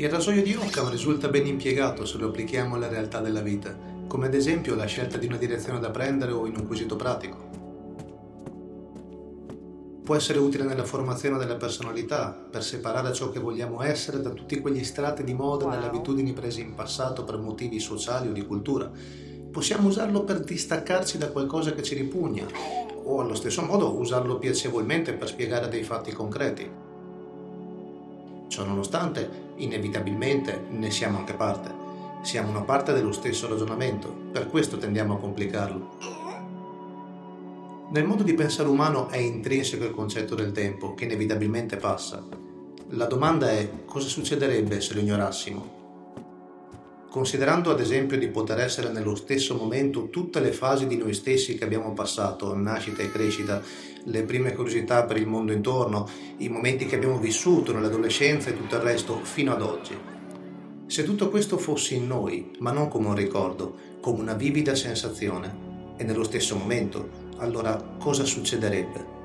Il rasoio di Occam risulta ben impiegato se lo applichiamo alla realtà della vita, come ad esempio la scelta di una direzione da prendere o in un quesito pratico. Può essere utile nella formazione della personalità, per separare ciò che vogliamo essere da tutti quegli strati di moda e delle abitudini prese in passato per motivi sociali o di cultura. Possiamo usarlo per distaccarci da qualcosa che ci ripugna, o allo stesso modo usarlo piacevolmente per spiegare dei fatti concreti. Ciò nonostante, inevitabilmente ne siamo anche parte. Siamo una parte dello stesso ragionamento, per questo tendiamo a complicarlo. Nel modo di pensare umano è intrinseco il concetto del tempo, che inevitabilmente passa. La domanda è cosa succederebbe se lo ignorassimo? Considerando ad esempio di poter essere nello stesso momento tutte le fasi di noi stessi che abbiamo passato, nascita e crescita, le prime curiosità per il mondo intorno, i momenti che abbiamo vissuto nell'adolescenza e tutto il resto fino ad oggi. Se tutto questo fosse in noi, ma non come un ricordo, come una vivida sensazione, e nello stesso momento, allora cosa succederebbe?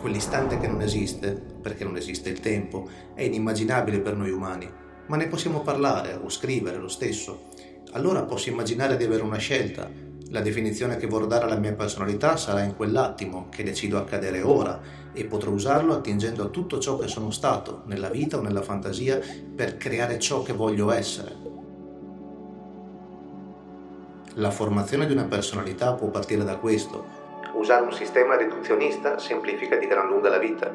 Quell'istante che non esiste, perché non esiste il tempo, è inimmaginabile per noi umani, ma ne possiamo parlare o scrivere lo stesso. Allora posso immaginare di avere una scelta. La definizione che vorrò dare alla mia personalità sarà in quell'attimo che decido accadere ora e potrò usarlo attingendo a tutto ciò che sono stato, nella vita o nella fantasia, per creare ciò che voglio essere. La formazione di una personalità può partire da questo, Usare un sistema riduzionista semplifica di gran lunga la vita.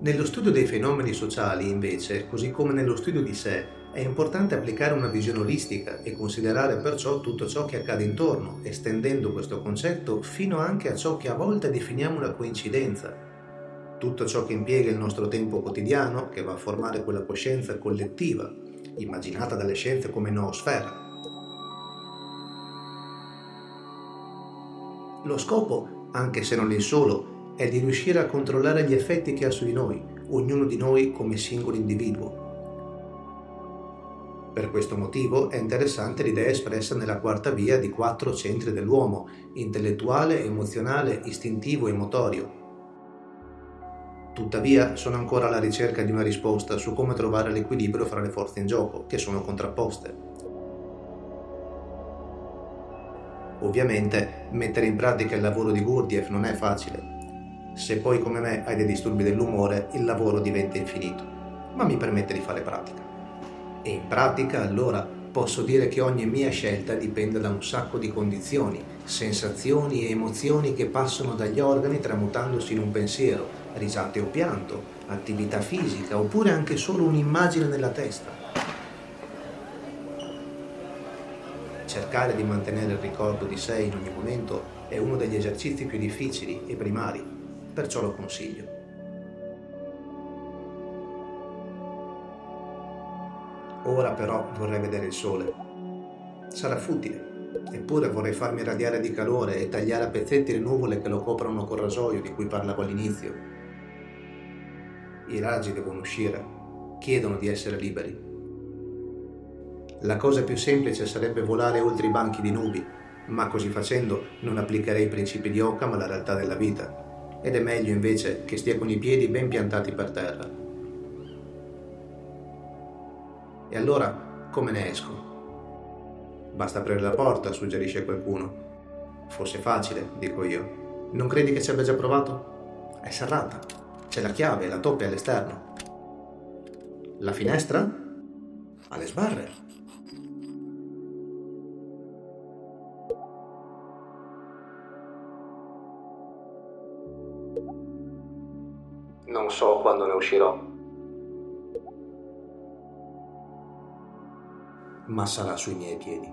Nello studio dei fenomeni sociali, invece, così come nello studio di sé, è importante applicare una visione olistica e considerare perciò tutto ciò che accade intorno, estendendo questo concetto fino anche a ciò che a volte definiamo una coincidenza. Tutto ciò che impiega il nostro tempo quotidiano, che va a formare quella coscienza collettiva, immaginata dalle scienze come noosfera. Lo scopo, anche se non il solo, è di riuscire a controllare gli effetti che ha su di noi, ognuno di noi come singolo individuo. Per questo motivo è interessante l'idea espressa nella quarta via di quattro centri dell'uomo, intellettuale, emozionale, istintivo e motorio. Tuttavia sono ancora alla ricerca di una risposta su come trovare l'equilibrio fra le forze in gioco, che sono contrapposte. Ovviamente mettere in pratica il lavoro di Gurdjieff non è facile. Se poi come me hai dei disturbi dell'umore, il lavoro diventa infinito, ma mi permette di fare pratica. E in pratica allora posso dire che ogni mia scelta dipende da un sacco di condizioni, sensazioni e emozioni che passano dagli organi tramutandosi in un pensiero, risate o pianto, attività fisica oppure anche solo un'immagine nella testa. Cercare di mantenere il ricordo di sé in ogni momento è uno degli esercizi più difficili e primari, perciò lo consiglio. Ora però vorrei vedere il sole. Sarà futile, eppure vorrei farmi radiare di calore e tagliare a pezzetti le nuvole che lo coprono col rasoio di cui parlavo all'inizio. I raggi devono uscire, chiedono di essere liberi. La cosa più semplice sarebbe volare oltre i banchi di nubi, ma così facendo non applicherei i principi di Occam alla realtà della vita, ed è meglio invece che stia con i piedi ben piantati per terra. E allora come ne esco? Basta aprire la porta, suggerisce qualcuno. Fosse facile, dico io. Non credi che ci abbia già provato? È serrata. C'è la chiave, la toppe all'esterno. La finestra? Alle sbarre. Non so quando ne uscirò. Ma sarà sui miei piedi.